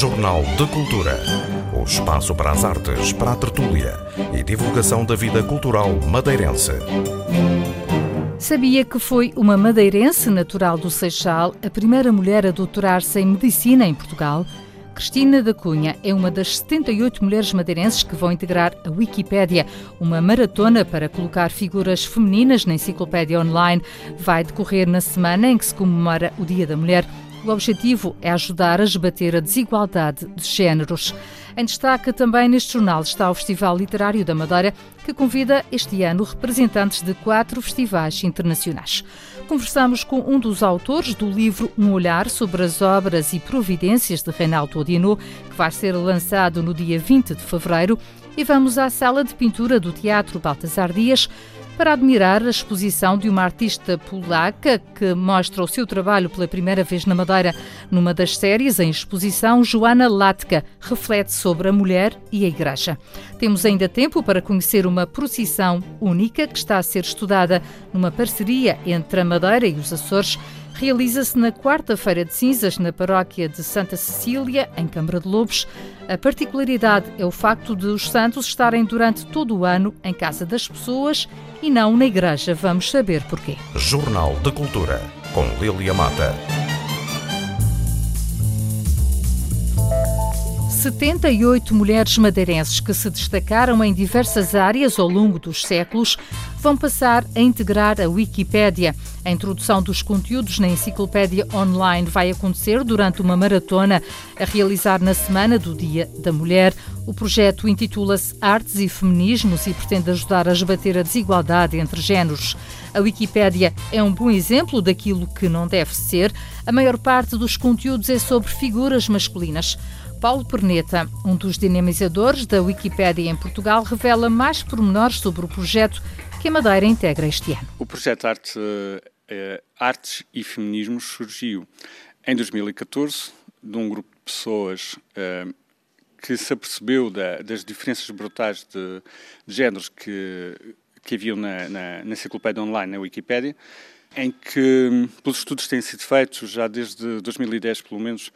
Jornal de Cultura. O espaço para as artes, para a tertúlia e divulgação da vida cultural madeirense. Sabia que foi uma madeirense natural do Seixal a primeira mulher a doutorar-se em medicina em Portugal? Cristina da Cunha é uma das 78 mulheres madeirenses que vão integrar a Wikipédia, uma maratona para colocar figuras femininas na enciclopédia online. Vai decorrer na semana em que se comemora o Dia da Mulher. O objetivo é ajudar a esbater a desigualdade de géneros. Em destaque também neste jornal está o Festival Literário da Madeira, que convida este ano representantes de quatro festivais internacionais. Conversamos com um dos autores do livro Um Olhar sobre as Obras e Providências de Reinaldo Odino, que vai ser lançado no dia 20 de fevereiro, e vamos à sala de pintura do Teatro Baltasar Dias para admirar a exposição de uma artista polaca que mostra o seu trabalho pela primeira vez na Madeira. Numa das séries em exposição, Joana Latka reflete sobre a mulher e a igreja. Temos ainda tempo para conhecer uma procissão única que está a ser estudada numa parceria entre a Madeira e os Açores realiza-se na quarta-feira de cinzas na paróquia de Santa Cecília, em Câmara de Lobos. A particularidade é o facto de os santos estarem durante todo o ano em casa das pessoas e não na igreja. Vamos saber porquê. Jornal de Cultura, com Lilia Mata. 78 mulheres madeirenses que se destacaram em diversas áreas ao longo dos séculos vão passar a integrar a Wikipédia. A introdução dos conteúdos na enciclopédia online vai acontecer durante uma maratona a realizar na semana do Dia da Mulher. O projeto intitula-se Artes e Feminismos e pretende ajudar a esbater a desigualdade entre géneros. A Wikipédia é um bom exemplo daquilo que não deve ser. A maior parte dos conteúdos é sobre figuras masculinas. Paulo Perneta, um dos dinamizadores da Wikipédia em Portugal, revela mais pormenores sobre o projeto que a Madeira integra este ano. O projeto Arte, uh, Artes e Feminismos surgiu em 2014 de um grupo de pessoas uh, que se apercebeu da, das diferenças brutais de, de géneros que, que haviam na, na, na enciclopédia online, na Wikipédia, em que, pelos estudos que têm sido feitos já desde 2010, pelo menos,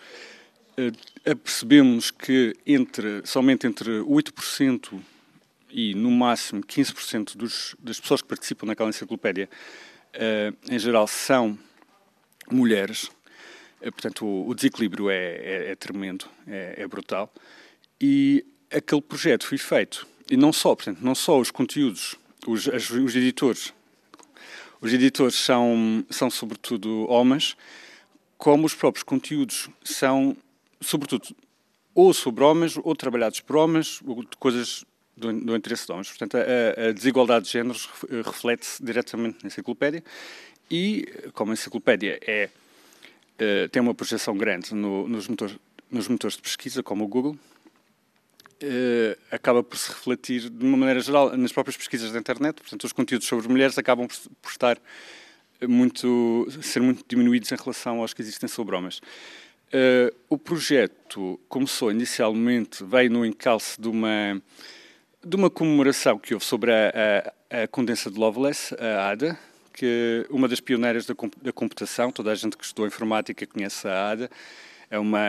apercebemos que entre, somente entre 8% e no máximo 15% dos, das pessoas que participam naquela enciclopédia, uh, em geral, são mulheres. Uh, portanto, o, o desequilíbrio é, é, é tremendo, é, é, brutal. E aquele projeto foi feito, e não só, portanto, não só os conteúdos, os, as, os editores, os editores são, são sobretudo homens, como os próprios conteúdos são sobretudo, ou sobre homens, ou trabalhados por homens, ou coisas do, do interesse de homens. Portanto, a, a desigualdade de géneros reflete-se diretamente na enciclopédia e, como a enciclopédia é, uh, tem uma projeção grande no, nos, motores, nos motores de pesquisa, como o Google, uh, acaba por se refletir, de uma maneira geral, nas próprias pesquisas da internet. Portanto, os conteúdos sobre mulheres acabam por, por estar muito, ser muito diminuídos em relação aos que existem sobre homens. Uh, o projeto começou inicialmente, veio no encalço de uma, de uma comemoração que houve sobre a, a, a condensa de Lovelace, a ADA, que uma das pioneiras da, da, computação, toda a gente que estudou informática conhece a ADA, é uma,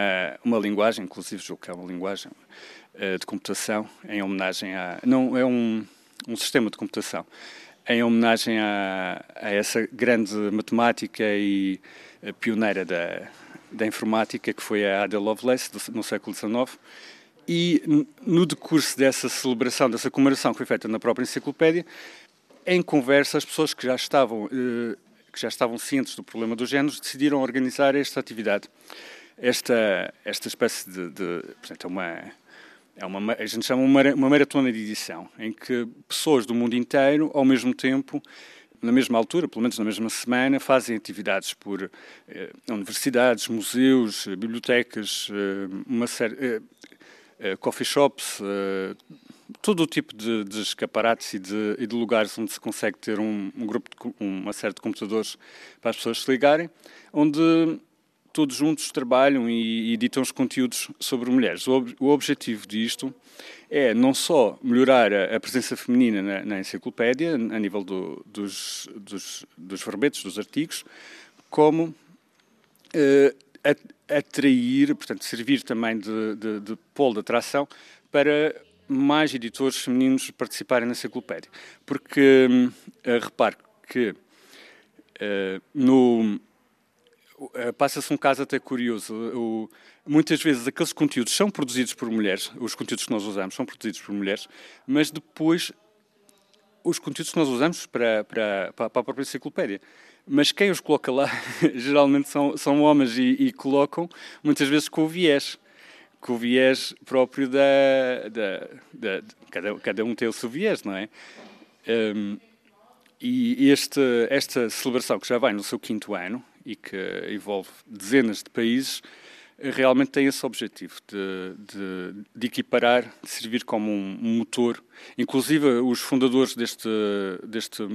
uma linguagem, inclusive julgo que é uma linguagem uh, de computação, em homenagem a... não, é um, um sistema de computação, em homenagem a, a essa grande matemática e uh, pioneira da da informática, que foi a Ada Lovelace, no século XIX, e no decurso dessa celebração, dessa comemoração que foi feita na própria enciclopédia, em conversa, as pessoas que já estavam, eh, que já estavam cientes do problema dos géneros decidiram organizar esta atividade. Esta, esta espécie de, de portanto, é uma, é uma, a gente chama uma, uma maratona de edição, em que pessoas do mundo inteiro, ao mesmo tempo, na mesma altura, pelo menos na mesma semana, fazem atividades por eh, universidades, museus, bibliotecas, eh, uma série, eh, coffee shops, eh, todo o tipo de, de escaparates e de, e de, lugares onde se consegue ter um, um grupo, de, uma série de computadores para as pessoas se ligarem, onde todos juntos trabalham e editam os conteúdos sobre mulheres. O, o objetivo disto é não só melhorar a, a presença feminina na, na, enciclopédia, a nível do, dos, dos, dos verbetes, dos artigos, como atrair, portanto, servir também de, de, de polo de atração para mais editores femininos participarem na enciclopédia. Porque, repare que no uh, passa-se um caso até curioso. O, muitas vezes aqueles conteúdos são produzidos por mulheres, os conteúdos que nós usamos são produzidos por mulheres, mas depois os conteúdos que nós usamos para, para, para a própria enciclopédia. Mas quem os coloca lá geralmente são, são homens e, e colocam muitas vezes com o viés com o viés próprio da, da, da, cada, cada um tem o seu viés, não é? Um, e este, esta celebração que já vai no seu quinto ano e que envolve dezenas de países realmente tem esse objetivo de, de, de equiparar, de servir como um, motor. Inclusive, os fundadores deste, deste,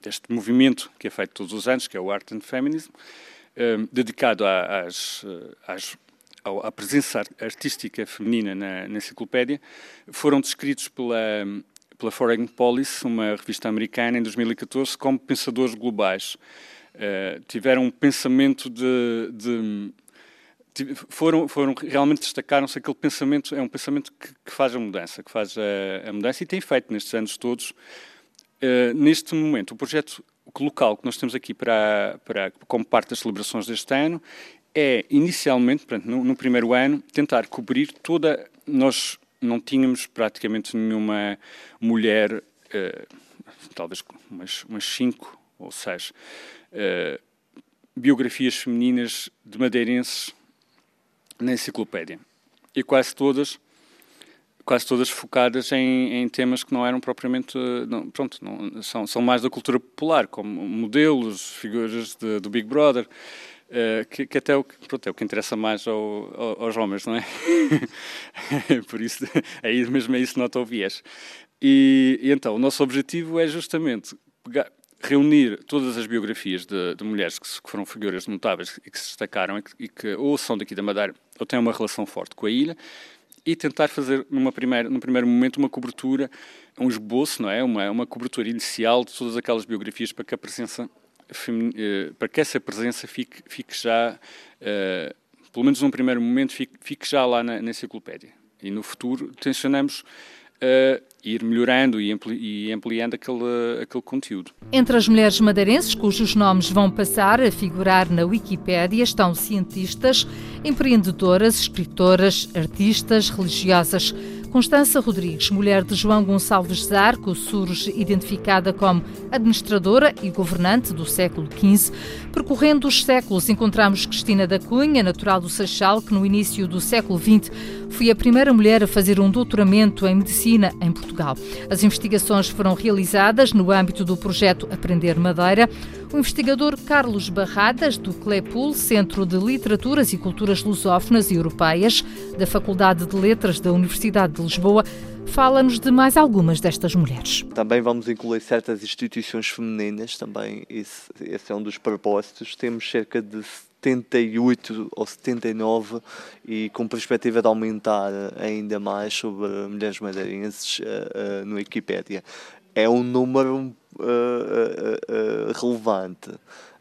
deste movimento, que é feito todos os anos, que é o Art and Feminism, eh, dedicado às, às, à presença artística feminina na, na enciclopédia, foram descritos pela, pela Foreign Policy, uma revista americana, em 2014, como pensadores globais. Uh, tiveram um pensamento de, de foram, foram realmente destacaram-se aquele pensamento, é um pensamento que, que faz a mudança, que faz a, a, mudança e tem feito nestes anos todos. Uh, neste momento, o projeto local que nós temos aqui para, para, como parte das celebrações deste ano é, inicialmente, portanto, no, no primeiro ano, tentar cobrir toda. Nós não tínhamos praticamente nenhuma mulher, uh, talvez umas, umas cinco ou seis, uh, biografias femininas de madeirenses na enciclopédia. E quase todas quase todas focadas em, em, temas que não eram propriamente não, pronto não, são, são mais da cultura popular como modelos figuras de, do Big Brother uh, que, que, até o, pronto, é o que interessa mais ao, ao, aos homens não é? Por isso aí mesmo é isso nota o viés. E, e, então o nosso objetivo é justamente pegar, reunir todas as biografias de, de mulheres que, que, foram figuras notáveis e que se destacaram e que, e que, ou são daqui da Madeira ou têm uma relação forte com a ilha e tentar fazer numa primeira, num primeiro momento uma cobertura, um esboço, não é? Uma, uma cobertura inicial de todas aquelas biografias para que a presença eh, para que essa presença fique, fique já, uh, pelo menos num primeiro momento, fique, fique já lá na, na enciclopédia. E no futuro tensionamos uh, ir melhorando e, ampli ampliando aquele, aquele conteúdo. Entre as mulheres madeirenses cujos nomes vão passar a figurar na Wikipédia estão cientistas, empreendedoras, escritoras, artistas, religiosas. Constança Rodrigues, mulher de João Gonçalves Zarco, surge identificada como administradora e governante do século XV. Percorrendo os séculos, encontramos Cristina da Cunha, natural do Seixal, que no início do século XX foi a primeira mulher a fazer um doutoramento em medicina em Portugal. As investigações foram realizadas no âmbito do projeto Aprender Madeira. O investigador Carlos Barradas, do CLEPUL, Centro de Literaturas e Culturas Lusófonas e Europeias, da Faculdade de Letras da Universidade de Lisboa, fala-nos de mais algumas destas mulheres. Também vamos incluir certas instituições femininas, também esse, esse é um dos propósitos. Temos cerca de 78 ou 79 e com perspectiva de aumentar ainda mais sobre mulheres madeirenses uh, uh, no Wikipédia. É um número uh, relevante.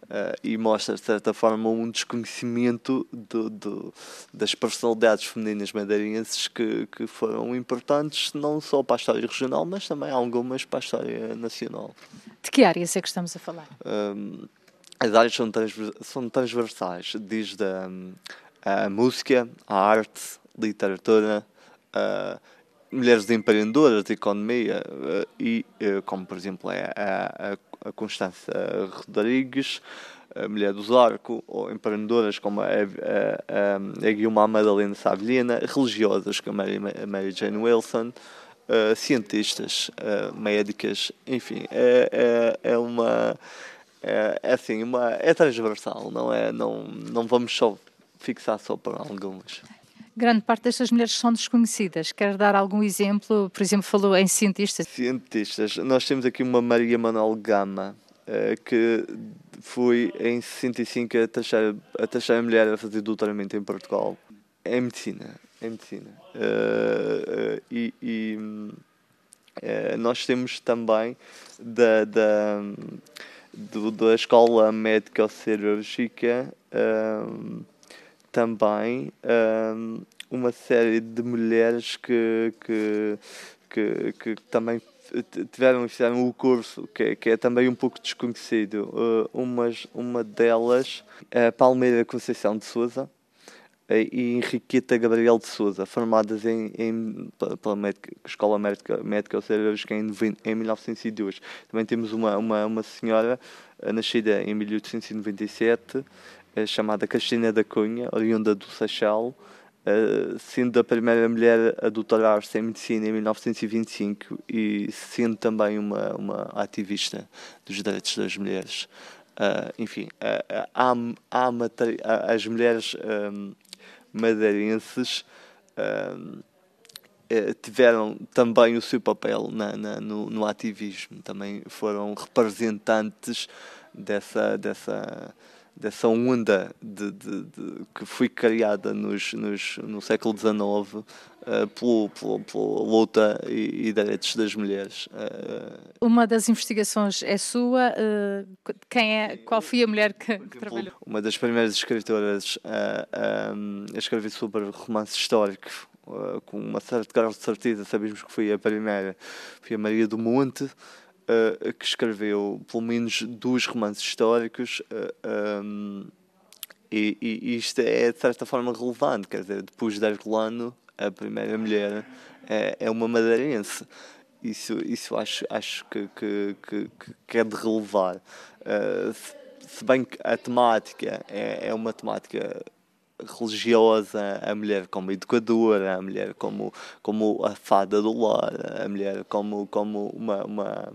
Uh, e mostra, de certa forma, um desconhecimento do, do, das personalidades femininas madeirenses que, que foram importantes não só para a história regional, mas também algumas para a história nacional. De que áreas é que estamos a falar? as áreas são, são transversais, desde a, a música, a arte, literatura, uh, mulheres empreendedoras de economia uh, e, uh, como por exemplo é a, a, Constança Rodrigues, a mulher do Zarco, ou empreendedoras como a, a, a Guilherme Madalena Savilena, religiosas como a Mary, Jane Wilson, uh, cientistas, médicas, enfim, é, é, é uma é, é assim, uma, é transversal, não é? Não, não vamos só fixar só para algumas. Grande parte destas mulheres são desconhecidas. Quer dar algum exemplo? Por exemplo, falou em cientistas. Cientistas. Nós temos aqui uma Maria Manuel Gama, eh, que foi em 65 a terceira, a terceira mulher a fazer doutoramento em Portugal, em medicina. Em medicina. Uh, uh, e, e nós temos também da, da da Escola Médico-Cirúrgica, um, também um, uma série de mulheres que, que, que, que também tiveram fizeram o curso, que, que é também um pouco desconhecido. Uh, umas, uma delas é Palmeira Conceição de Souza e Henriqueta Gabriel de Souza, formadas em, em, pela médica, Escola Médica, Médica Cirúrgica em, em 1902. Também temos uma, uma, uma senhora uh, nascida em 1897, uh, chamada Cristina da Cunha, oriunda do Seixal, Uh, sendo a primeira mulher a doutorar-se em medicina em 1925 e sendo também uma, uma ativista dos direitos das mulheres. Uh, enfim, há, há as mulheres madeirenses tiveram também o seu papel na, na, no, no ativismo, também foram representantes dessa, dessa dessa onda de, de, de, que foi criada nos, nos, no século XIX uh, pelo, pelo, pela luta e, e, direitos das mulheres. Uh, Uma das investigações é sua. Uh, quem é, qual foi a mulher que, que trabalhou? Uma das primeiras escritoras a, a escrever sobre romance histórico com uma certa grau de certeza, sabemos que foi a primeira, foi a Maria do Monte, uh, que escreveu pelo menos dois romances históricos. Uh, eh, um, e, e, isto é de certa forma relevante, quer dizer, depois de Herculano, a primeira mulher é, é uma madeirense. Isso, isso acho, acho que, que, que, que é de relevar. Uh, se, se, bem que a temática é, é uma temática religiosa, a mulher como educadora, a mulher como, como a fada do lar, a mulher como, como uma, uma,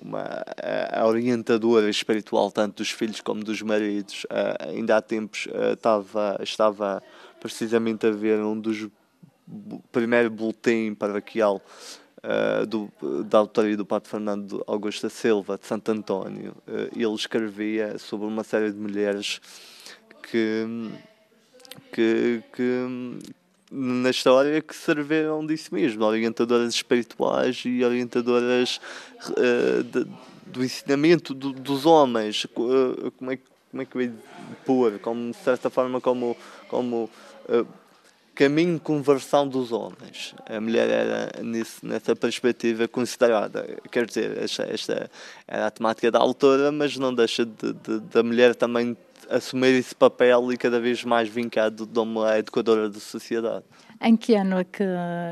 uma a orientadora espiritual tanto dos filhos como dos maridos. Uh, ainda há tempos uh, estava, estava precisamente a ver um dos primeiro boletim paroquial uh, do, da autoria do Padre Fernando Augusto da Silva de Santo António. ele escrevia sobre uma série de mulheres que que, que na história que serviram disso mesmo, orientadoras espirituais e orientadoras uh, de, do ensinamento do, dos homens, uh, como, é, como é que eu ia pôr, como, de certa forma como, como uh, caminho de conversão dos homens. A mulher era nessa perspectiva considerada, quer dizer, esta, esta era a temática da autora, mas não deixa de, de, da mulher também assumir esse papel e cada vez mais vincado de uma educadora de sociedade. Em que ano é que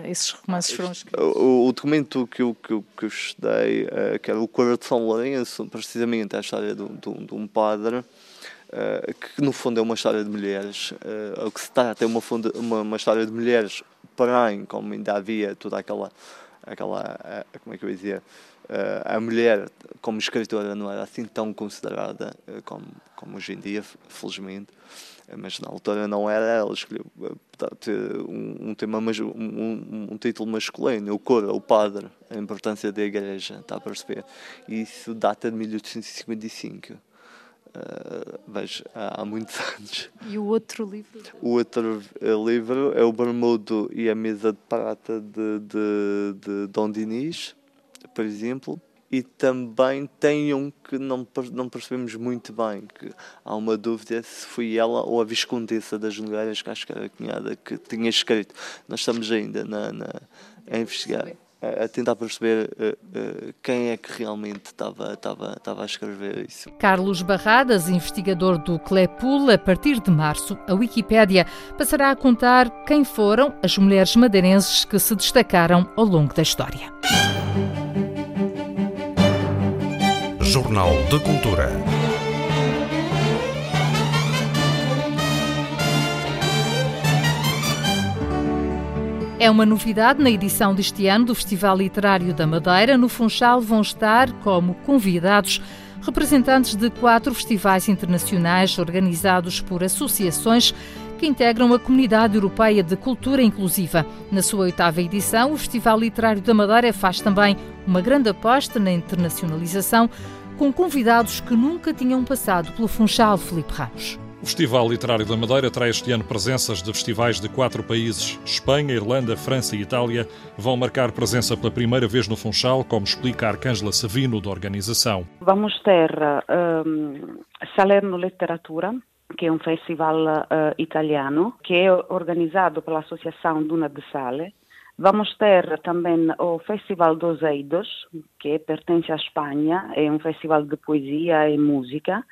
esses romances foram escritos? O, o documento que eu, que eu, que eu estudei, uh, que era o Coro de São Lourenço, precisamente a história de, de, de um padre, uh, que no fundo é uma história de mulheres. Uh, o que se trata é uma, uma, uma história de mulheres, porém, como ainda havia toda aquela, aquela como é que eu ia dizer, a mulher, como escritora, não era assim tão considerada uh, como, como hoje em dia, felizmente. Uh, mas na altura não era. Ela escolheu um, um, tema, um, um, título masculino, o coro, o padre, a importância da igreja, está a perceber? E isso data de 1855. Uh, vejo, há, há, muitos anos. E o outro livro? O outro livro é o Bermudo e a Mesa de Prata de, de, de Dom Dinis por exemplo, e também tem um que não, não percebemos muito bem, que há uma dúvida se foi ela ou a Viscondessa das Nogueiras, que acho que era a cunhada, que tinha escrito. Nós estamos ainda na, na a investigar, a, a tentar perceber uh, uh, quem é que realmente estava, estava, estava a escrever isso. Carlos Barradas, investigador do CLEPUL, a partir de março, a Wikipédia passará a contar quem foram as mulheres madeirenses que se destacaram ao longo da história. Jornal de Cultura. É uma novidade na edição deste ano do Festival Literário da Madeira. No Funchal vão estar como convidados representantes de quatro festivais internacionais organizados por associações que integram a Comunidade Europeia de Cultura Inclusiva. Na sua oitava edição, o Festival Literário da Madeira faz também uma grande aposta na internacionalização com convidados que nunca tinham passado pelo Funchal Felipe Ramos. O Festival Literário da Madeira traz este ano presenças de festivais de quatro países. Espanha, Irlanda, França e Itália vão marcar presença pela primeira vez no Funchal, como explica Arcângela Savino, da organização. Vamos ter um, Salerno Literatura, que é um festival uh, italiano, que é organizado pela Associação Duna de Sale. Vamos ter também o Festival dos Eidos, que pertence à Espanha, é um festival de poesia e música.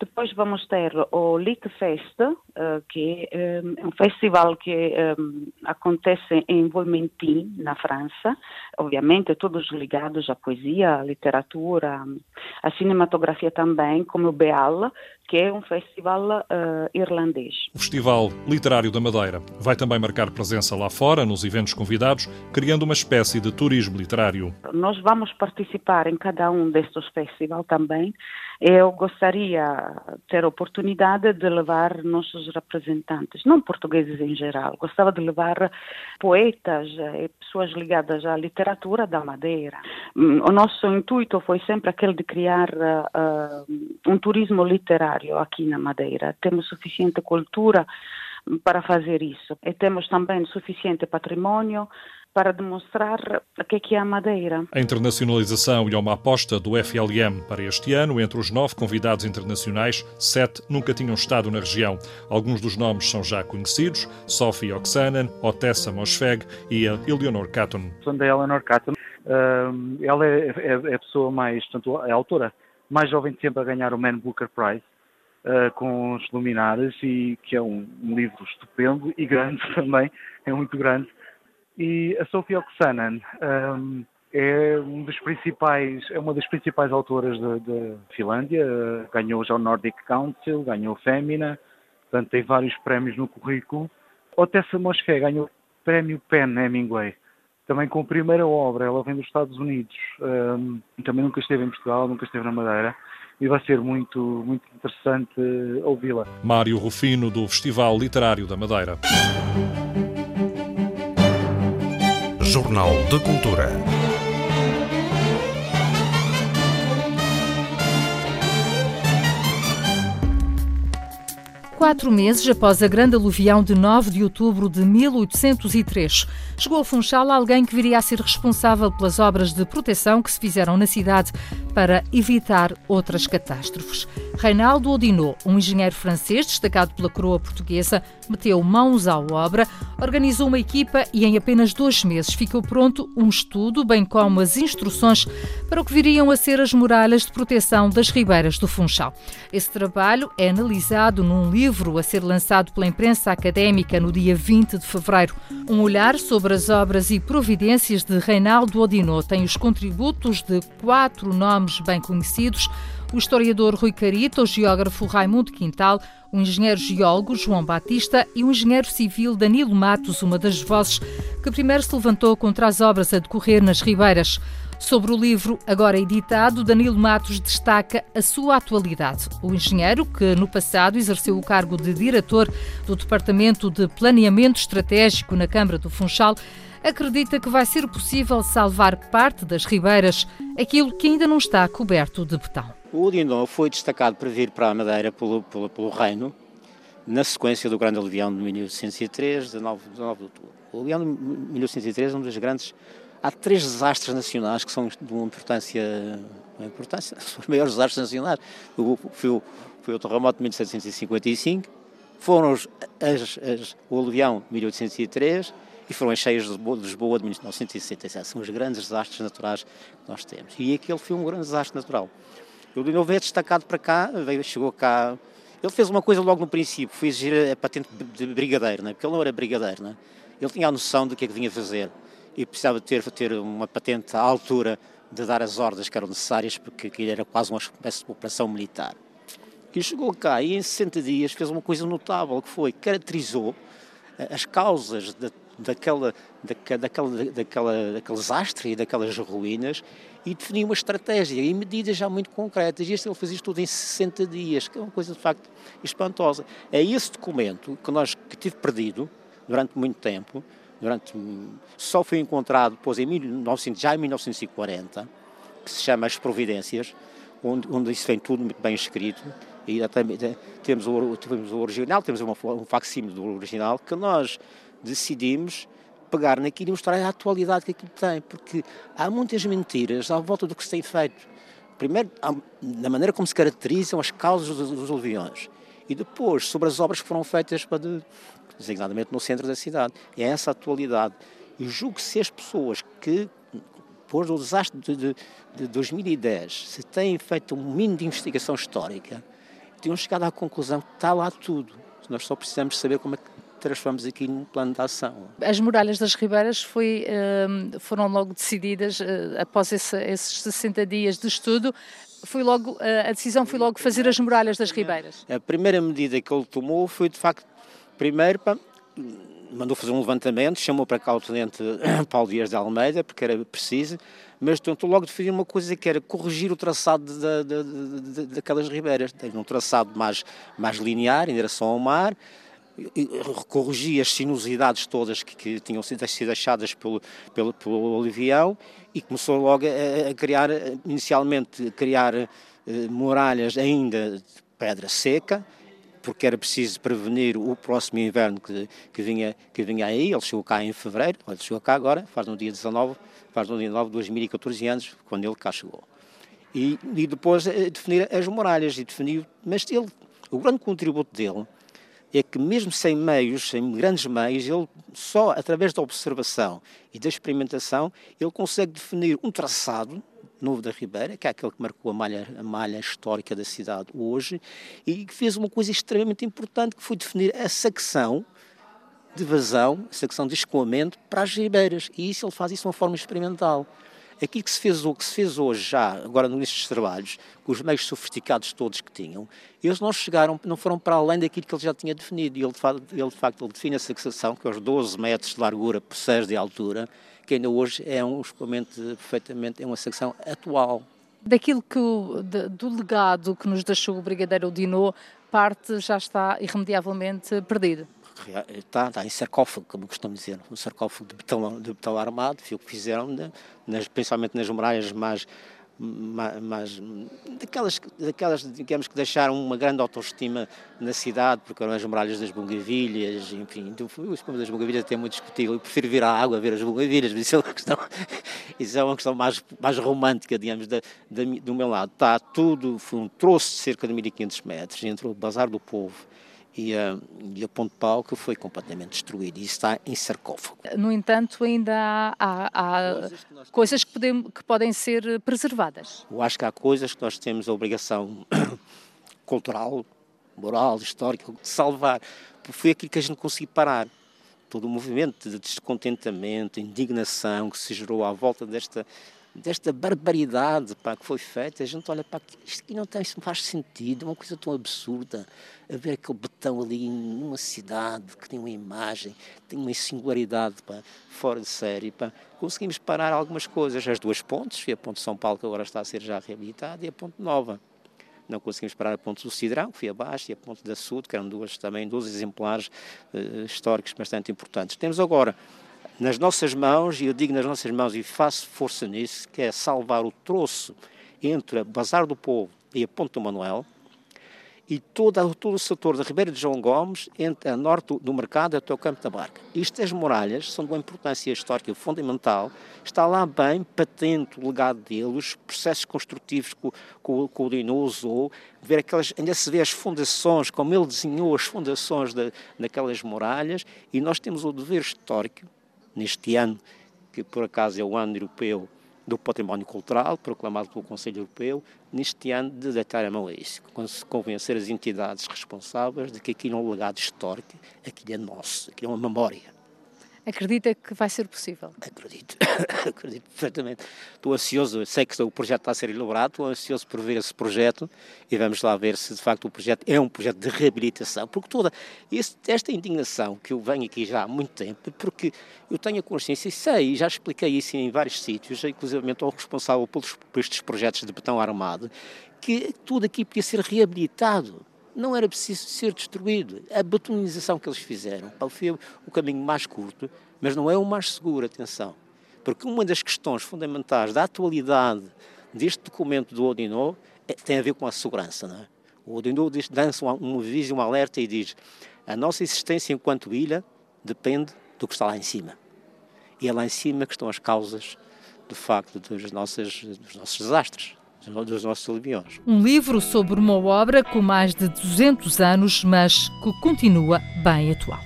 Depois vamos ter o Lit Fest, uh, que é um festival que um, acontece em Volmentin, na França. Obviamente, todos ligados à poesia, à literatura, à cinematografia também, como o Beal, que é um festival irlandês. O Festival Literário da Madeira vai também marcar presença lá fora, nos eventos convidados, criando uma espécie de turismo literário. Nós vamos participar em cada um destes festivais também. Eu gostaria de ter a oportunidade de levar nossos representantes, não portugueses em geral, gostava de levar poetas e pessoas ligadas à literatura da Madeira. Hum, o nosso intuito foi sempre aquele de criar uh, um turismo literário aqui na Madeira. Temos suficiente cultura para fazer isso e temos também suficiente património para demonstrar o que é, que é a Madeira. A internacionalização e uma aposta do FLM para este ano, entre os nove convidados internacionais, sete nunca tinham estado na região. Alguns dos nomes são já conhecidos, Sophie Oksanen, Otessa Mosfeg e a Eleanor Catton. Sou da Eleanor Catton. Uh, ela é, é, é, a pessoa mais, portanto, é a autora mais jovem de sempre a ganhar o Man Booker Prize uh, com os luminares e que é um, um, livro estupendo e grande também, é muito grande. E a Sofia Oksanen um, é um dos principais, é uma das principais autoras da Finlândia, ganhou já o Nordic Council, ganhou o Femina, portanto tem vários prémios no currículo. Otessa Mosfé ganhou o prémio PEN Hemingway, também com a primeira obra, ela vem dos Estados Unidos, um, também nunca esteve em Portugal, nunca esteve na Madeira, e vai ser muito, muito interessante ouvi-la. Mário Rufino, do Festival Literário da Madeira. Jornal de Cultura. Quatro meses após a grande aluvião de 9 de outubro de 1803, chegou ao Funchal alguém que viria a ser responsável pelas obras de proteção que se fizeram na cidade para evitar outras catástrofes. Reinaldo Odinot, um engenheiro francês destacado pela coroa portuguesa, meteu mãos à obra, organizou uma equipa e em apenas dois meses ficou pronto um estudo, bem como as instruções para o que viriam a ser as muralhas de proteção das ribeiras do Funchal. Esse trabalho é analisado num livro a ser lançado pela imprensa académica no dia 20 de fevereiro. Um olhar sobre as obras e providências de Reinaldo Odinot tem os contributos de quatro nomes bem conhecidos o historiador Rui Carito, o geógrafo Raimundo Quintal, o engenheiro geólogo João Batista e o engenheiro civil Danilo Matos, uma das vozes que primeiro se levantou contra as obras a decorrer nas ribeiras. Sobre o livro agora editado, Danilo Matos destaca a sua atualidade. O engenheiro, que no passado exerceu o cargo de diretor do Departamento de Planeamento Estratégico na Câmara do Funchal, acredita que vai ser possível salvar parte das ribeiras, aquilo que ainda não está coberto de betão. O Odinó foi destacado para vir para a Madeira pelo, pelo, pelo Reino, na sequência do grande alivião de 1803, de 9, de 9 de outubro. O alivião de 1803 é um dos grandes. Há três desastres nacionais que são de uma importância. Uma importância são os maiores desastres nacionais. O, foi, o, foi o terremoto de 1755, foram os, as, as, o alivião de 1803 e foram as cheias de Lisboa de 1967. São os grandes desastres naturais que nós temos. E aquele foi um grande desastre natural. O Lino veio destacado para cá, veio, chegou cá. Ele fez uma coisa logo no princípio, foi exigir a patente de brigadeiro, né? porque ele não era brigadeiro. Né? Ele tinha a noção do que é que vinha fazer e precisava ter, ter uma patente à altura de dar as ordens que eram necessárias, porque aquilo era quase uma espécie de operação militar. E chegou cá e em 60 dias fez uma coisa notável, que foi, caracterizou eh, as causas de, daquela, daquela, daquela, daquela, daquele desastre e daquelas ruínas e definir uma estratégia e medidas já muito concretas. E este ele fez isto tudo em 60 dias, que é uma coisa de facto espantosa. É esse documento que nós que tive perdido durante muito tempo, durante só foi encontrado depois em 1900, já em 1940, que se chama As Providências, onde, onde isso vem tudo muito bem escrito e até, temos, o, temos o original, temos uma, um facsímile do original, que nós decidimos pegar naquilo e mostrar a atualidade que aquilo tem, porque há muitas mentiras à volta do que se tem feito. Primeiro, na maneira como se caracterizam as causas dos, aluviões, e depois sobre as obras que foram feitas, para de, designadamente no centro da cidade. É essa a atualidade. E julgo que se as pessoas que depois do desastre de, de, de 2010, se têm feito um mínimo de investigação histórica, tinham chegado à conclusão que está lá tudo. Nós só precisamos saber como é que transformamos aqui num plano de ação. As muralhas das Ribeiras foi, ehm, foram logo decididas eh, após esse, esses 60 dias de estudo. Foi logo, eh, a decisão foi logo fazer as muralhas das Ribeiras. A primeira medida que ele tomou foi, de facto, primeiro, mandou fazer um levantamento, chamou para cá o tenente Paulo Dias de Almeida, porque era preciso, mas tentou logo definir uma coisa que era corrigir o traçado de, de, daquelas ribeiras. Teve um traçado mais, mais linear, em direção ao mar, corrigia as sinuosidades todas que, que tinham sido, achadas pelo, pelo, pelo Olivião e começou logo a, a criar, inicialmente, a criar uh, muralhas ainda de pedra seca, porque era preciso prevenir o próximo inverno que, que, vinha, que vinha aí. Ele chegou cá em fevereiro, ele chegou cá agora, faz no dia 19, faz no dia 19 de 2014 anos, quando ele cá chegou. E, e depois eh, definir as muralhas, e definiu, mas ele, o grande contributo dele é que mesmo sem meios, sem grandes meios, ele só através da observação e da experimentação, ele consegue definir um traçado novo da Ribeira, que é aquele que marcou a malha, a malha histórica da cidade hoje, e que fez uma coisa extremamente importante, que foi definir a secção de vazão, a secção de escoamento para as ribeiras. E isso ele faz isso de uma forma experimental. Aquilo que se fez, o que se fez hoje já, agora nestes trabalhos, com os meios sofisticados todos que tinham, eles não chegaram, não foram para além daquilo que ele já tinha definido. Ele, ele de facto, ele define a secção, que é os 12 metros de largura por 6 de altura, que ainda hoje é um escoamento perfeitamente, é uma secção atual. Daquilo que, de, do legado que nos deixou o Brigadeiro Dino, parte já está irremediavelmente perdido. Está, está em sarcófago, como costumam dizer, um sarcófago de betão, de betão armado, foi o que fizeram, né, nas, principalmente nas muralhas mais mas daquelas, daquelas, digamos, que deixaram uma grande autoestima na cidade, porque eram as muralhas das Bungavilhas, enfim, o esquema das Bungavilhas é até muito discutível, eu prefiro vir à água ver as Bungavilhas, mas isso é uma questão, isso é uma questão mais, mais romântica, digamos, da, da, do meu lado. Está tudo, foi um troço de cerca de 1500 metros entre o Bazar do Povo e a, e a Ponte Pau que foi completamente destruído e está em sarcófago. No entanto, ainda há, há, há coisas, que, coisas que, podem, que, podem ser preservadas. Eu acho que há coisas que nós temos a obrigação cultural, moral, histórica de salvar, porque foi aquilo que a gente conseguiu parar. Todo o movimento de descontentamento, indignação que se gerou à volta desta desta barbaridade pá, que foi feita, a gente olha para isto aqui não, tem, faz sentido, é uma coisa tão absurda. A ver aquele betão ali numa cidade que tem uma imagem, tem uma singularidade pá, fora de série. Pá. Conseguimos parar algumas coisas, as duas pontes, e a ponte de São Paulo que agora está a ser já reabilitada, e a ponte nova. Não conseguimos parar a ponte do Cidrão, que foi abaixo, e a ponte da Sul, que eram duas, também dois exemplares uh, históricos bastante importantes. Temos agora nas nossas mãos, e eu digo nas nossas mãos e faço força nisso, que é salvar o troço entre a Bazar do Povo e a Ponte do Manuel, e todo, todo o setor da Ribeira de João Gomes, entre a norte do mercado até o Campo da Barca. Estas muralhas são de uma importância histórica fundamental, está lá bem patente o legado dele, os processos construtivos que, que, que o Dino usou, ver aquelas, ainda se vê as fundações, como ele desenhou as fundações de, daquelas muralhas, e nós temos o dever histórico neste ano, que por acaso é o ano europeu do património cultural, proclamado pelo Conselho Europeu, neste ano de deitar a mão a isso, convencer as entidades responsáveis de que aquilo é um legado histórico, aquilo é nosso, aquilo é uma memória. Acredita que vai ser possível? Acredito, acredito perfeitamente. Estou ansioso, sei que o projeto está a ser elaborado, estou ansioso por ver esse projeto e vamos lá ver se de facto o projeto é um projeto de reabilitação, porque toda esta indignação que eu venho aqui já há muito tempo, porque eu tenho a consciência e sei, já expliquei isso em vários sítios, inclusive estou responsável pelos, por estes projetos de betão armado, que tudo aqui podia ser reabilitado não era preciso ser destruído. A betonização que eles fizeram foi o caminho mais curto, mas não é o mais seguro, atenção. Porque uma das questões fundamentais da atualidade deste documento do Odinó é, tem a ver com a segurança, não é? O Dindu dança um, um aviso, um alerta e diz: a nossa existência enquanto ilha depende do que está lá em cima. E é lá em cima que estão as causas, de facto, dos, dos nossos desastres dos nossos aliviões. Um livro sobre uma obra com mais de 200 anos, mas que continua bem atual.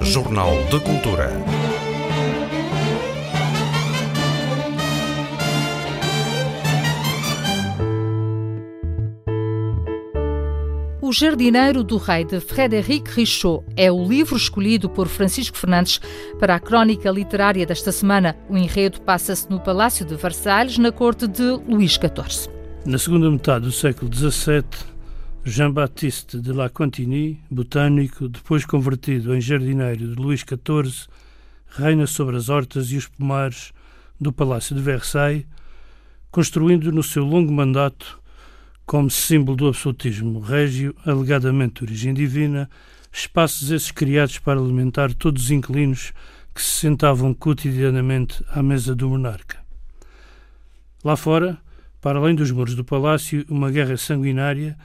Jornal de Cultura. O Jardineiro do Rei, de Frédéric Richaud, é o livro escolhido por Francisco Fernandes para a crónica literária desta semana. O enredo passa-se no Palácio de Versalhes, na corte de Luís XIV. Na segunda metade do século XVII, Jean-Baptiste de La Contigny, botânico, depois convertido em jardineiro de Luís XIV, reina sobre as hortas e os pomares do Palácio de Versailles, construindo no seu longo mandato como símbolo do absolutismo régio, alegadamente de origem divina, espaços esses criados para alimentar todos os inquilinos que se sentavam cotidianamente à mesa do monarca. Lá fora, para além dos muros do palácio, uma guerra sanguinária,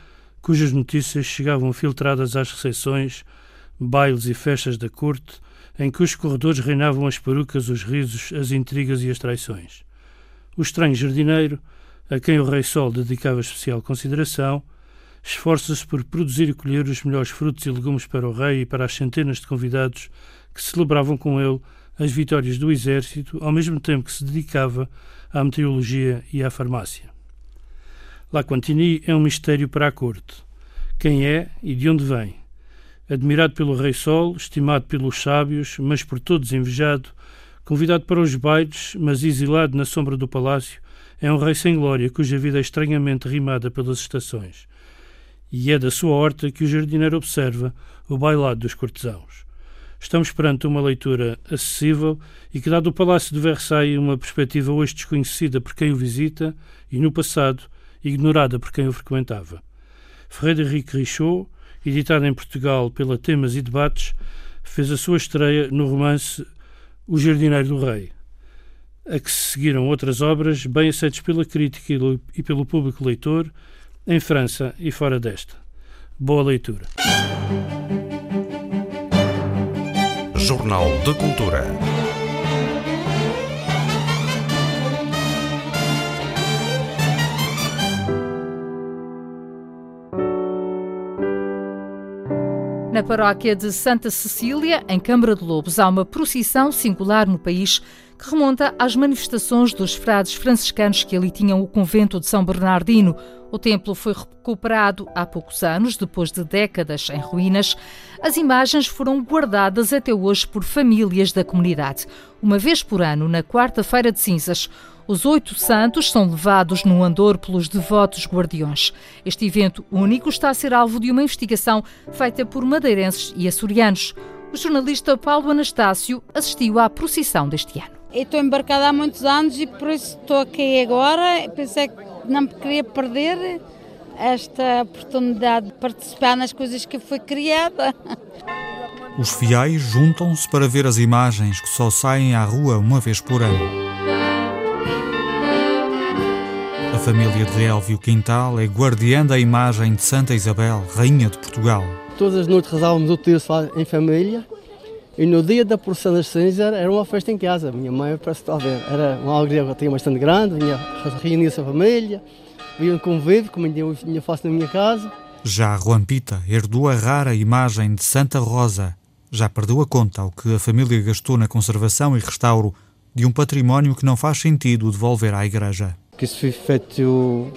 cujas notícias chegavam filtradas às recepções, bailes e festas da corte, em cujos corredores reinavam as perucas, os risos, as intrigas e as traições. O estranho jardineiro, a quem o Rei Sol dedicava especial consideração, esforça-se por produzir e colher os melhores frutos e legumes para o rei e para as centenas de convidados que celebravam com ele as vitórias do exército, ao mesmo tempo que se dedicava à meteorologia e à farmácia. La Quantini é um mistério para a corte. Quem é e de onde vem? Admirado pelo Rei Sol, estimado pelos sábios, mas por todos invejado, convidado para os bailes, mas exilado na sombra do palácio, é um rei sem glória, cuja vida é estranhamente rimada pelas estações. E é da sua horta que o jardineiro observa o bailado dos cortesãos. Estamos perante uma leitura acessível e que dá do Palácio de Versailles uma perspectiva hoje desconhecida por quem o visita e, no passado, ignorada por quem o frequentava. Frédéric Richaud, editado em Portugal pela Temas e Debates, fez a sua estreia no romance O Jardineiro do Rei a que se seguiram outras obras bem aceitas pela crítica e pelo público leitor, em França e fora desta. Boa leitura. Jornal de Cultura. Na paróquia de Santa Cecília, em Câmara de Lobos, há uma procissão singular no país que remonta às manifestações dos frades franciscanos que ali tinham o convento de São Bernardino. O templo foi recuperado há poucos anos, depois de décadas em ruínas. As imagens foram guardadas até hoje por famílias da comunidade. Uma vez por ano, na quarta-feira de cinzas, os oito santos são levados no andor pelos devotos guardiões. Este evento único está a ser alvo de uma investigação feita por madeirenses e açorianos. O jornalista Paulo Anastácio assistiu à procissão deste ano. estou embarcada há muitos anos e por isso estou aqui agora. Pensei que não queria perder esta oportunidade de participar nas coisas que foi criada. Os fiéis juntam-se para ver as imagens que só saem à rua uma vez por ano. Família de Elvio Quintal é guardiã da imagem de Santa Isabel, Rainha de Portugal. Todas as noites rezávamos o terço em família e no dia da procissão das cinzas era uma festa em casa. Minha mãe, parece que está a ver, era uma alegria que eu tinha bastante grande, vinha reunir-se a família, vinha um convívio, como eu tinha faço na minha casa. Já Juan Pita herdou a rara imagem de Santa Rosa. Já perdeu a conta ao que a família gastou na conservação e restauro de um património que não faz sentido devolver à Igreja que isso foi feito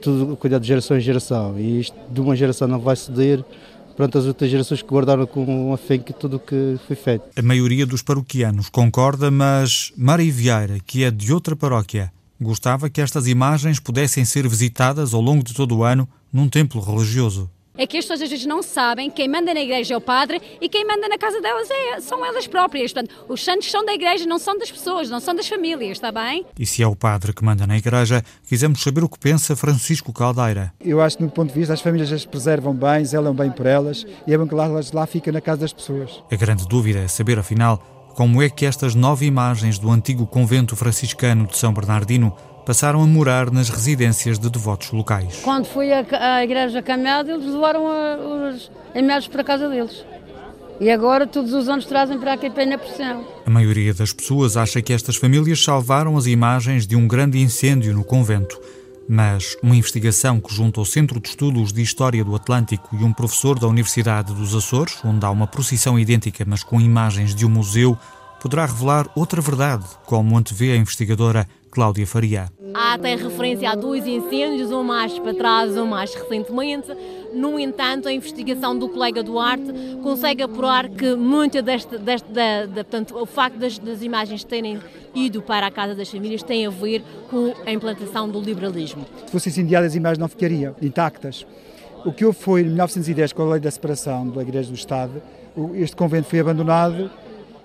tudo cuidado de geração em geração e isto de uma geração não vai ceder perante as outras gerações que guardaram com afinco tudo o que foi feito. A maioria dos paroquianos concorda, mas Maria Vieira, que é de outra paróquia, gostava que estas imagens pudessem ser visitadas ao longo de todo o ano num templo religioso é que as pessoas às vezes não sabem quem manda na igreja é o padre e quem manda na casa delas é, são elas próprias. Portanto, os santos são da igreja, não são das pessoas, não são das famílias, está bem? E se é o padre que manda na igreja, quisemos saber o que pensa Francisco Caldeira. Eu acho que, do ponto de vista, as famílias as preservam bem, zelam bem por elas e é bom que lá, lá fica na casa das pessoas. A grande dúvida é saber, afinal, como é que estas nove imagens do antigo convento franciscano de São Bernardino passaram a morar nas residências de devotos locais. Quando foi a, a igreja caminhada, eles levaram a, os imagens para a casa deles. E agora todos os anos trazem para aqui pena pressão. A maioria das pessoas acha que estas famílias salvaram as imagens de um grande incêndio no convento. Mas uma investigação que junta o Centro de Estudos de História do Atlântico e um professor da Universidade dos Açores, onde há uma procissão idêntica mas com imagens de um museu, poderá revelar outra verdade, como antevê a investigadora Cláudia Faria. Há até referência a dois incêndios, um mais para trás, um mais recentemente. No entanto, a investigação do colega Duarte consegue apurar que muita deste, deste da, da, portanto, o facto das, das, imagens terem ido para a casa das famílias tem a ver com a implantação do liberalismo. Se fossem incendiadas, as imagens não ficariam intactas. O que houve foi, em 1910, com a lei da separação da Igreja do Estado, este convento foi abandonado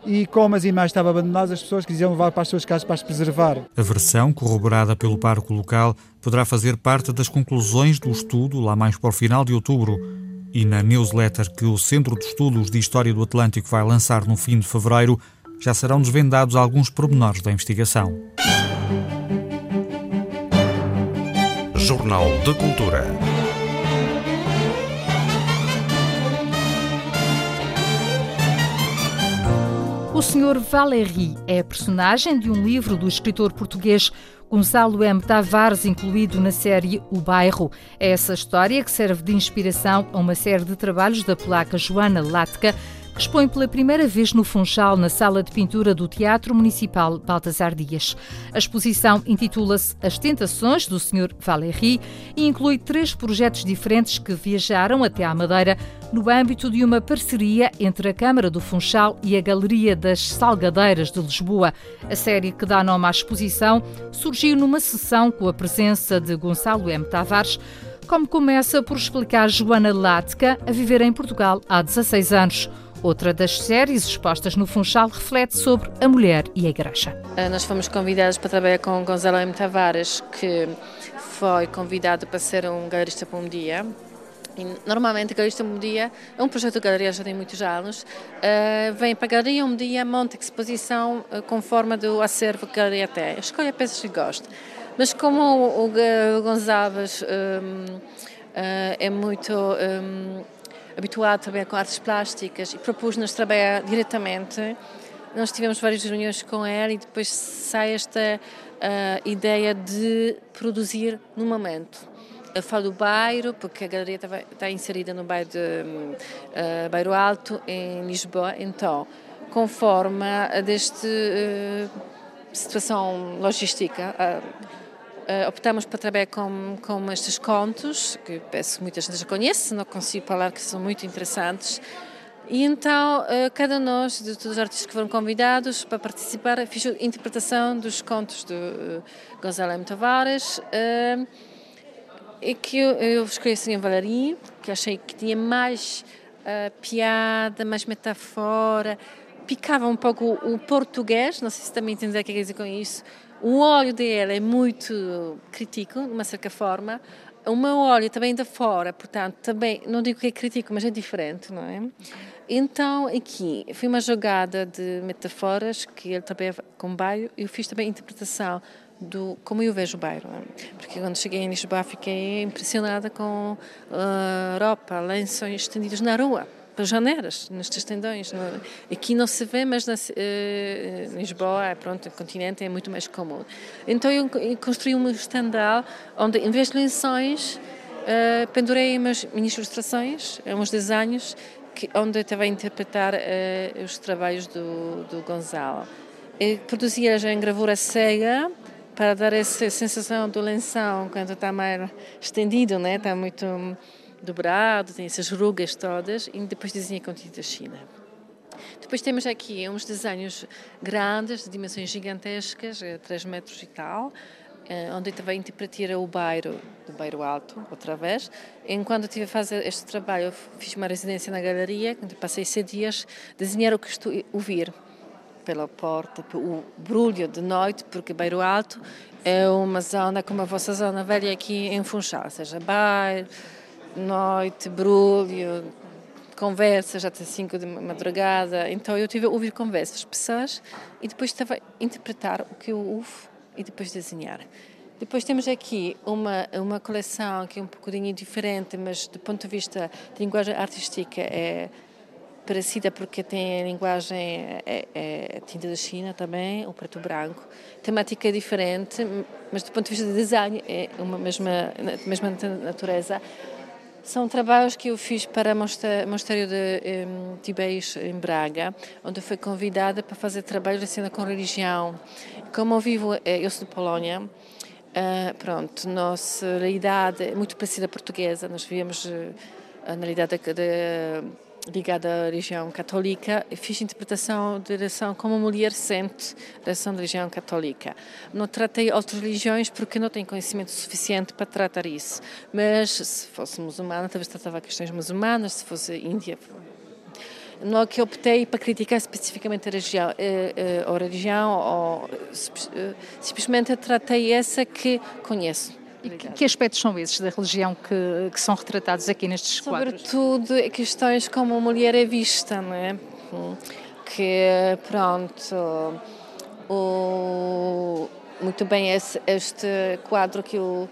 e como as imagens estavam abandonadas, as pessoas quisiam levar para as suas casas para as preservar. A versão, corroborada pelo parco local, poderá fazer parte das conclusões do estudo lá mais para o final de outubro. E na newsletter que o Centro de Estudos de História do Atlântico vai lançar no fim de fevereiro, já serão desvendados alguns pormenores da investigação. Jornal de Cultura. O Sr. Valéry é personagem de um livro do escritor português Gonçalo M. Tavares, incluído na série O Bairro. É essa história que serve de inspiração a uma série de trabalhos da polaca Joana Latka, expõe pela primeira vez no Funchal, na sala de pintura do Teatro Municipal Baltasar Dias. A exposição intitula-se As Tentações do Sr. Valéry e inclui três projetos diferentes que viajaram até à Madeira no âmbito de uma parceria entre a Câmara do Funchal e a Galeria das Salgadeiras de Lisboa. A série que dá nome à exposição surgiu numa sessão com a presença de Gonçalo M. Tavares, como começa por explicar Joana Latka a viver em Portugal há 16 anos. Outra das séries expostas no Funchal reflete sobre a mulher e a igreja. Ah, nós fomos convidados para trabalhar com Gonzalo M. Tavares, que foi convidado para ser um galerista por um dia. E, normalmente, a Galerista Um Dia é um projeto de galeria já tem muitos anos. Uh, vem para a Galeria Um Dia, monta exposição uh, com forma do acervo que a galeria tem. Escolhe peças que gosta. Mas como o, o, o Gonçalves um, uh, é muito um, habituado a trabalhar com artes plásticas e propôs-nos trabalhar diretamente. Nós tivemos várias reuniões com ele e depois sai esta uh, ideia de produzir no momento. Eu falo do bairro, porque a galeria está, está inserida no bairro de uh, Bairro Alto, em Lisboa, então, conforme desta uh, situação logística, uh, optamos para trabalhar com, com estes contos, que penso que muita gente já conhece, não consigo falar que são muito interessantes. E então, uh, cada nós, de todos os artistas que foram convidados para participar, fiz a interpretação dos contos de uh, Gonzalo M. Tavares, uh, e que eu, eu escolhi a Senhora Valerie, que achei que tinha mais piada, mais metáfora, picava um pouco o português, não sei se também entender o que quer dizer com isso, o óleo dele é muito crítico, de uma certa forma. O meu óleo também da fora, portanto, também, não digo que é crítico, mas é diferente, não é? Então, aqui, foi uma jogada de metáforas que ele também com bairro, eu fiz também a interpretação do como eu vejo o bairro. É? Porque quando cheguei em Lisboa fiquei impressionada com a Europa, lençóis estendidos na rua para janelas, nestes tendões. Não, aqui não se vê, mas na, uh, em Lisboa, pronto, no continente é muito mais comum. Então eu construí um estandal onde, em vez de lençóis, uh, pendurei umas minhas ilustrações, uns desenhos, que, onde eu estava a interpretar os trabalhos do, do Gonzalo. Eu produzia já em gravura cega, para dar essa sensação do lençol quando está mais estendido, né? está muito dobrado, tem essas rugas todas, e depois desenha com tinta China. Depois temos aqui uns desenhos grandes, de dimensões gigantescas, 3 metros e tal, eh, onde também interpretei o bairro, do bairro alto, outra vez. Enquanto estive a fazer este trabalho, fiz uma residência na galeria, onde passei seis dias, desenhar o que estou a ouvir pela porta, o brulho de noite, porque Bairro Alto é uma zona como a vossa zona velha aqui em Funchal, seja, bairro, noite, brulho, conversas até 5 de madrugada. Então eu tive a ouvir conversas, pessoas, e depois estava a interpretar o que eu ouvo e depois desenhar. Depois temos aqui uma, uma coleção que é um bocadinho diferente, mas do ponto de vista de linguagem artística é parecida porque tem a linguagem é, é tinta da China também, o preto branco. Temática é diferente, mas do ponto de vista de design é uma mesma, mesma natureza. São trabalhos que eu fiz para o Mosteiro de um, Tibéis, em Braga, onde fui convidada para fazer trabalhos de cena com religião. Como eu vivo, eh, eu sou de Polónia, uh, pronto, nossa realidade é muito parecida à portuguesa, nós vivemos uh, na realidade de, ligada à religião católica fiz interpretação de relação como mulher sente relação da religião católica. Não tratei outras religiões porque não tenho conhecimento suficiente para tratar isso. Mas se fosse muçulmana, talvez tratava questões muçulmanas, se fosse índia. Não que optei para criticar especificamente a religião, eh, eh, a religião ou eh, simplesmente tratei essa que conheço. E que aspectos são esses da religião que, que são retratados aqui nestes quadros? Sobretudo questões como a mulher é vista, não é? Que, pronto, o, muito bem esse, este quadro que eu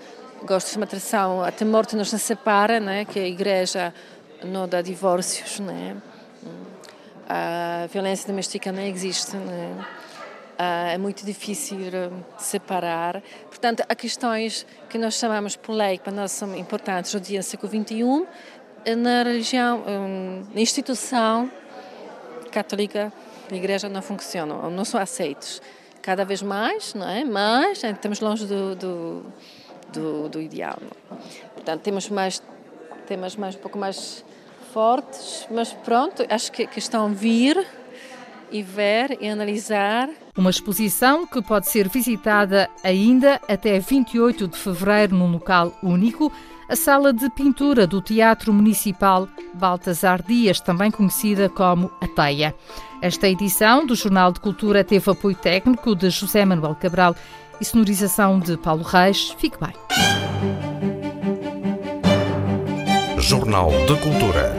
gosto de chamar atenção, até morte nos separa, né? que a igreja não dá divórcios, né? a violência doméstica não existe, né? É muito difícil separar. Portanto, há questões que nós chamamos por lei, que para nós são importantes no dia século XXI, na religião, na instituição católica, a igreja não funciona, não são aceitos. Cada vez mais, não é? Mas estamos longe do, do, do, do ideal. Não? Portanto, temos mais temas mais um pouco mais fortes, mas pronto, acho que, que estão a vir e ver e analisar. Uma exposição que pode ser visitada ainda até 28 de fevereiro num local único, a Sala de Pintura do Teatro Municipal Baltasar Dias, também conhecida como a Teia. Esta edição do Jornal de Cultura teve apoio técnico de José Manuel Cabral e sonorização de Paulo Reis. Fique bem. Jornal de Cultura.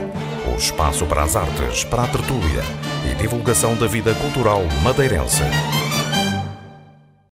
O espaço para as artes, para a tertúlia divulgação da vida cultural madeirense.